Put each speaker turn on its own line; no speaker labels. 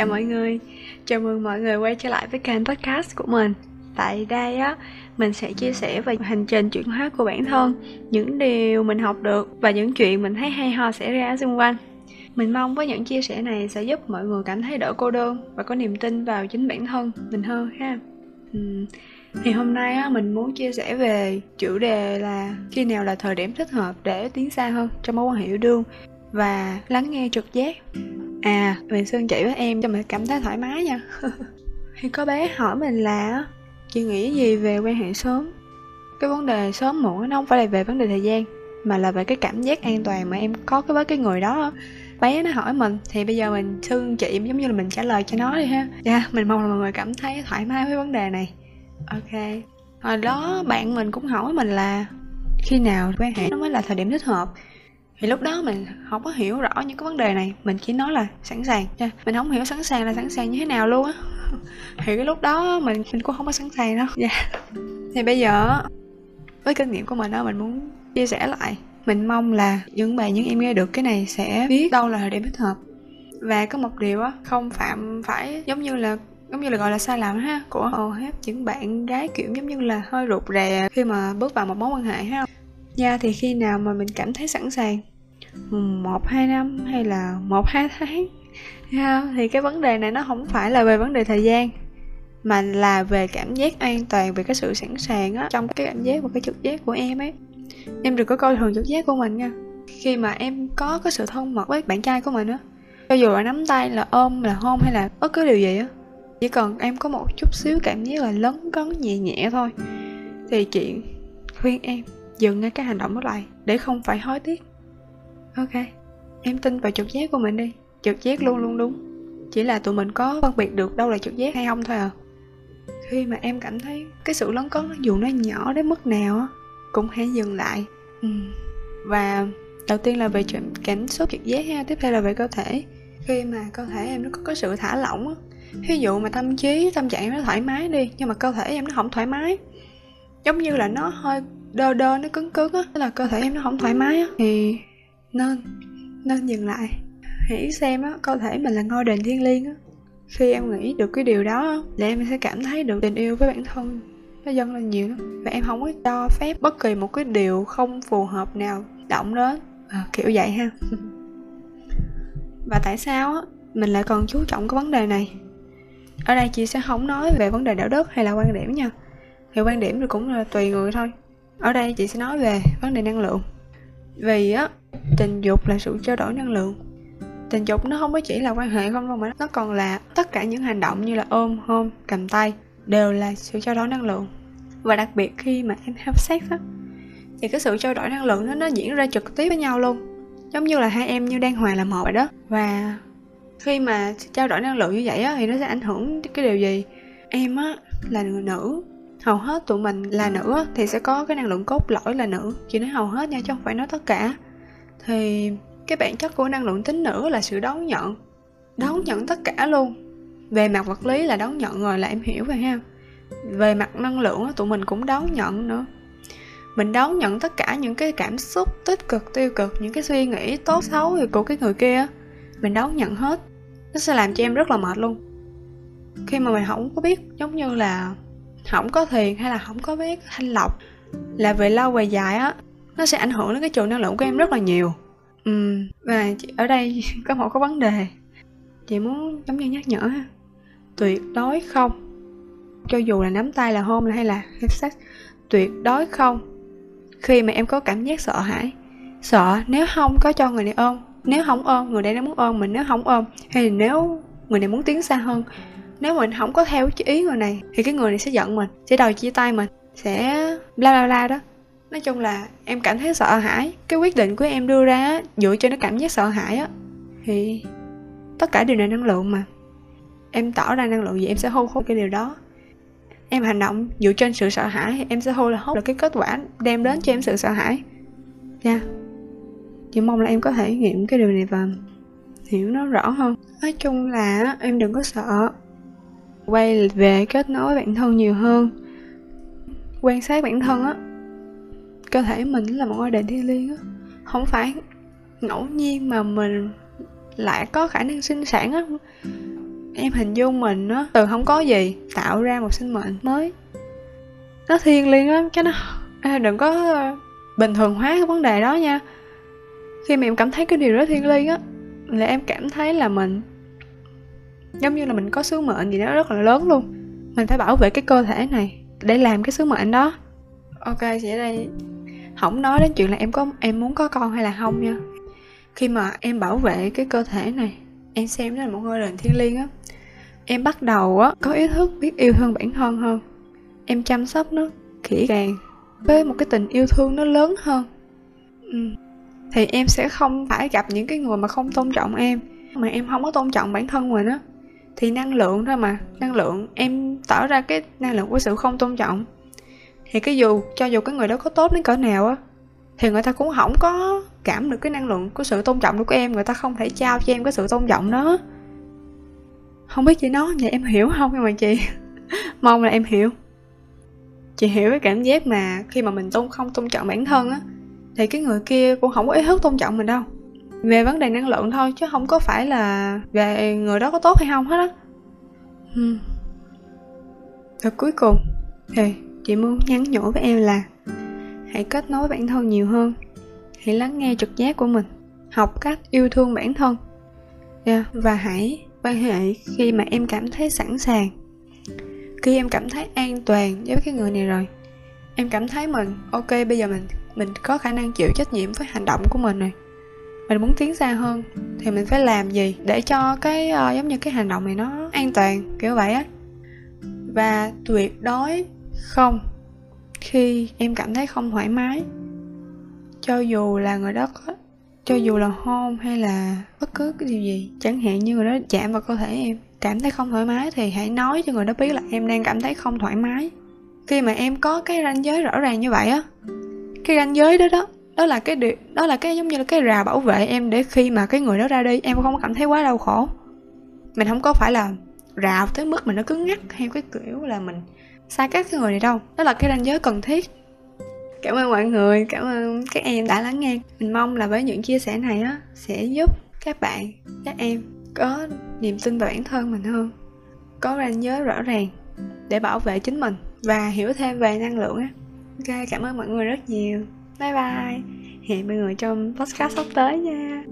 Chào mọi người, chào mừng mọi người quay trở lại với kênh podcast của mình. Tại đây á, mình sẽ chia sẻ về hành trình chuyển hóa của bản thân Những điều mình học được và những chuyện mình thấy hay ho xảy ra xung quanh. Mình mong với những chia sẻ này sẽ giúp mọi người cảm thấy đỡ cô đơn Và có niềm tin vào chính bản thân mình hơn ha. Uhm. Thì hôm nay á, mình muốn chia sẻ về chủ đề là khi nào là thời điểm thích hợp để tiến xa hơn trong mối quan hệ yêu đương và lắng nghe trực giác à mình xương chỉ với em cho mình cảm thấy thoải mái nha. Thì có bé hỏi mình là chị nghĩ gì về quan hệ sớm? Cái vấn đề sớm muộn nó không phải là về vấn đề thời gian mà là về cái cảm giác an toàn mà em có cái với cái người đó bé nó hỏi mình thì bây giờ mình xương chị giống như là mình trả lời cho nó đi ha. Dạ yeah, mình mong là mọi người cảm thấy thoải mái với vấn đề này. Ok. Hồi đó bạn mình cũng hỏi mình là khi nào quan hệ nó mới là thời điểm thích hợp? Thì lúc đó mình không có hiểu rõ những cái vấn đề này. Mình chỉ nói là sẵn sàng nha. Mình không hiểu sẵn sàng là sẵn sàng như thế nào luôn á. Thì cái lúc đó mình mình cũng không có sẵn sàng đâu. Dạ. Yeah. thì bây giờ với kinh nghiệm của mình đó mình muốn chia sẻ lại. Mình mong là những bạn, những em nghe được cái này sẽ biết đâu là thời điểm thích hợp. Và có một điều á, không phạm phải giống như là, giống như là gọi là sai lầm ha, của hầu hết những bạn gái, kiểu, giống như là hơi rụt rè khi mà bước vào một mối quan hệ ha. Dạ thì khi nào mà mình cảm thấy sẵn sàng? Một hai năm hay là một hai tháng? Yeah, thì cái vấn đề này nó không phải là về vấn đề thời gian mà là về cảm giác an toàn về cái sự sẵn sàng á trong cái cảm giác và cái trực giác của em ấy. Em đừng có coi thường trực giác của mình nha. Khi mà em có cái sự thân mật với bạn trai của mình á cho dù là nắm tay là ôm là hôn hay là bất cứ điều gì á chỉ cần em có một chút xíu cảm giác là lấn cấn nhẹ nhẹ thôi thì chị khuyên em dừng ngay cái hành động đó lại, để không phải hối tiếc. Ok, em tin vào trực giác của mình đi. Trực giác luôn luôn đúng. Chỉ là tụi mình có phân biệt được đâu là trực giác hay không thôi à. Khi mà em cảm thấy cái sự lấn cấn dù nó nhỏ đến mức nào á, cũng hãy dừng lại. Ừ. và đầu tiên là về chuyện cảm xúc trực giác ha, tiếp theo là về cơ thể. Khi mà cơ thể em nó có cái sự thả lỏng á ví dụ mà tâm trí, tâm trạng nó thoải mái đi, nhưng mà cơ thể em nó không thoải mái, giống như là nó hơi đơ đơ nó cứng cứng á là cơ thể em nó không thoải mái á. Thì nên nên dừng lại. Hãy xem á cơ thể mình là ngôi đền thiên liêng á. Khi em nghĩ được cái điều đó là em sẽ cảm thấy được tình yêu với bản thân nó dâng lên nhiều lắm. Và em không có cho phép bất kỳ một cái điều không phù hợp nào động đến. À, kiểu vậy ha. Và tại sao á mình lại còn chú trọng cái vấn đề này? Ở đây chị sẽ không nói về vấn đề đạo đức hay là quan điểm nha. Thì quan điểm thì cũng là tùy người thôi ở đây chị sẽ nói về vấn đề năng lượng. Vì á, tình dục là sự trao đổi năng lượng. Tình dục nó không có chỉ là quan hệ không đâu mà nó còn là tất cả những hành động như là ôm, hôn, cầm tay đều là sự trao đổi năng lượng. Và đặc biệt khi mà em have sex á, thì cái sự trao đổi năng lượng đó nó diễn ra trực tiếp với nhau luôn. Giống như là hai em như đang hòa là một vậy đó. Và khi mà trao đổi năng lượng như vậy á, thì nó sẽ ảnh hưởng cái điều gì? Em á, là người nữ hầu hết tụi mình là nữ thì sẽ có cái năng lượng cốt lõi là nữ. Chỉ nói hầu hết nha chứ không phải nói tất cả. Thì cái bản chất của năng lượng tính nữ là sự đón nhận. Đón nhận tất cả luôn. Về mặt vật lý là đón nhận rồi là em hiểu rồi ha. Về mặt năng lượng tụi mình cũng đón nhận nữa. Mình đón nhận tất cả những cái cảm xúc tích cực tiêu cực những cái suy nghĩ tốt xấu của cái người kia mình đón nhận hết. Nó sẽ làm cho em rất là mệt luôn. Khi mà mình không có biết giống như là không có thiền hay là không có biết thanh lọc là về lâu về dài á, nó sẽ ảnh hưởng đến cái trường năng lượng của em rất là nhiều. Ừ và ở đây có một cái vấn đề. Chị muốn giống như nhắc nhở ha. Tuyệt đối không. Cho dù là nắm tay là hôn hay là hết sex, tuyệt đối không. Khi mà em có cảm giác sợ hãi, sợ nếu không có cho người này ôm, nếu không ôm, người này nó muốn ôm mình, nếu không ôm hay nếu người này muốn tiến xa hơn nếu mình không có theo ý người này, thì cái người này sẽ giận mình, sẽ đòi chia tay mình, sẽ bla bla bla đó. Nói chung là em cảm thấy sợ hãi. Cái quyết định của em đưa ra dựa trên cái cảm giác sợ hãi á, thì tất cả đều là năng lượng mà. Em tỏ ra năng lượng gì em sẽ hô hút cái điều đó. Em hành động dựa trên sự sợ hãi, em sẽ hô là hốt là cái kết quả đem đến cho em sự sợ hãi. Nha. Yeah. chỉ mong là em có thể nghiệm cái điều này và hiểu nó rõ hơn. Nói chung là em đừng có sợ quay về kết nối bản thân nhiều hơn. Quan sát bản thân á, cơ thể mình là một ngôi đền thiên liêng á. Không phải ngẫu nhiên mà mình lại có khả năng sinh sản á. Em hình dung mình á, từ không có gì tạo ra một sinh mệnh mới. Nó thiêng liêng lắm, cái nó à, đừng có bình thường hóa cái vấn đề đó nha. Khi mà em cảm thấy cái điều đó thiêng liêng á, là em cảm thấy là mình giống như là mình có sứ mệnh gì đó rất là lớn luôn. Mình phải bảo vệ cái cơ thể này để làm cái sứ mệnh đó. Ok chị ở đây không nói đến chuyện là em có em muốn có con hay là không nha. Khi mà em bảo vệ cái cơ thể này, em xem nó là một ngôi đền thiêng liêng á, em bắt đầu á có ý thức biết yêu thương bản thân hơn. Em chăm sóc nó kỹ càng với một cái tình yêu thương nó lớn hơn. Ừ. thì em sẽ không phải gặp những cái người mà không tôn trọng em. Mà em không có tôn trọng bản thân mình á thì năng lượng thôi mà. Năng lượng, em tỏ ra cái năng lượng của sự không tôn trọng. Thì cái dù, cho dù cái người đó có tốt đến cỡ nào á, thì người ta cũng không có cảm được cái năng lượng của sự tôn trọng của em. Người ta không thể trao cho em cái sự tôn trọng đó. Không biết chị nói vậy em hiểu không nhưng mà chị? Mong là em hiểu. Chị hiểu cái cảm giác mà khi mà mình tôn, không tôn trọng bản thân á, thì cái người kia cũng không có ý thức tôn trọng mình đâu về vấn đề năng lượng thôi, chứ không có phải là về người đó có tốt hay không hết á ừ. hmm. và cuối cùng, thì chị muốn nhắn nhủ với em là hãy kết nối bản thân nhiều hơn hãy lắng nghe trực giác của mình, học cách yêu thương bản thân yeah. và hãy quan hệ khi mà em cảm thấy sẵn sàng khi em cảm thấy an toàn với cái người này rồi, em cảm thấy mình, ok, bây giờ mình mình có khả năng chịu trách nhiệm với hành động của mình rồi mình muốn tiến xa hơn thì mình phải làm gì để cho cái uh, giống như cái hành động này nó an toàn kiểu vậy á. Và tuyệt đối không khi em cảm thấy không thoải mái cho dù là người đó có cho dù là hôn hay là bất cứ cái điều gì chẳng hạn như người đó chạm vào cơ thể em cảm thấy không thoải mái thì hãy nói cho người đó biết là em đang cảm thấy không thoải mái. Khi mà em có cái ranh giới rõ ràng như vậy á cái ranh giới đó đó đó là cái điều đó là cái giống như là cái rào bảo vệ em để khi mà cái người đó ra đi, em không cảm thấy quá đau khổ. Mình không có phải là rào tới mức mà nó cứng ngắc hay cái kiểu là mình xa cách cái người này đâu. Đó là cái ranh giới cần thiết. Cảm ơn mọi người, cảm ơn các em đã lắng nghe. Mình mong là với những chia sẻ này á, sẽ giúp các bạn, các em có niềm tin vào bản thân mình hơn, có ranh giới rõ ràng để bảo vệ chính mình và hiểu thêm về năng lượng á. Ok, cảm ơn mọi người rất nhiều bye bye. Hẹn mọi người trong podcast sắp tới nha.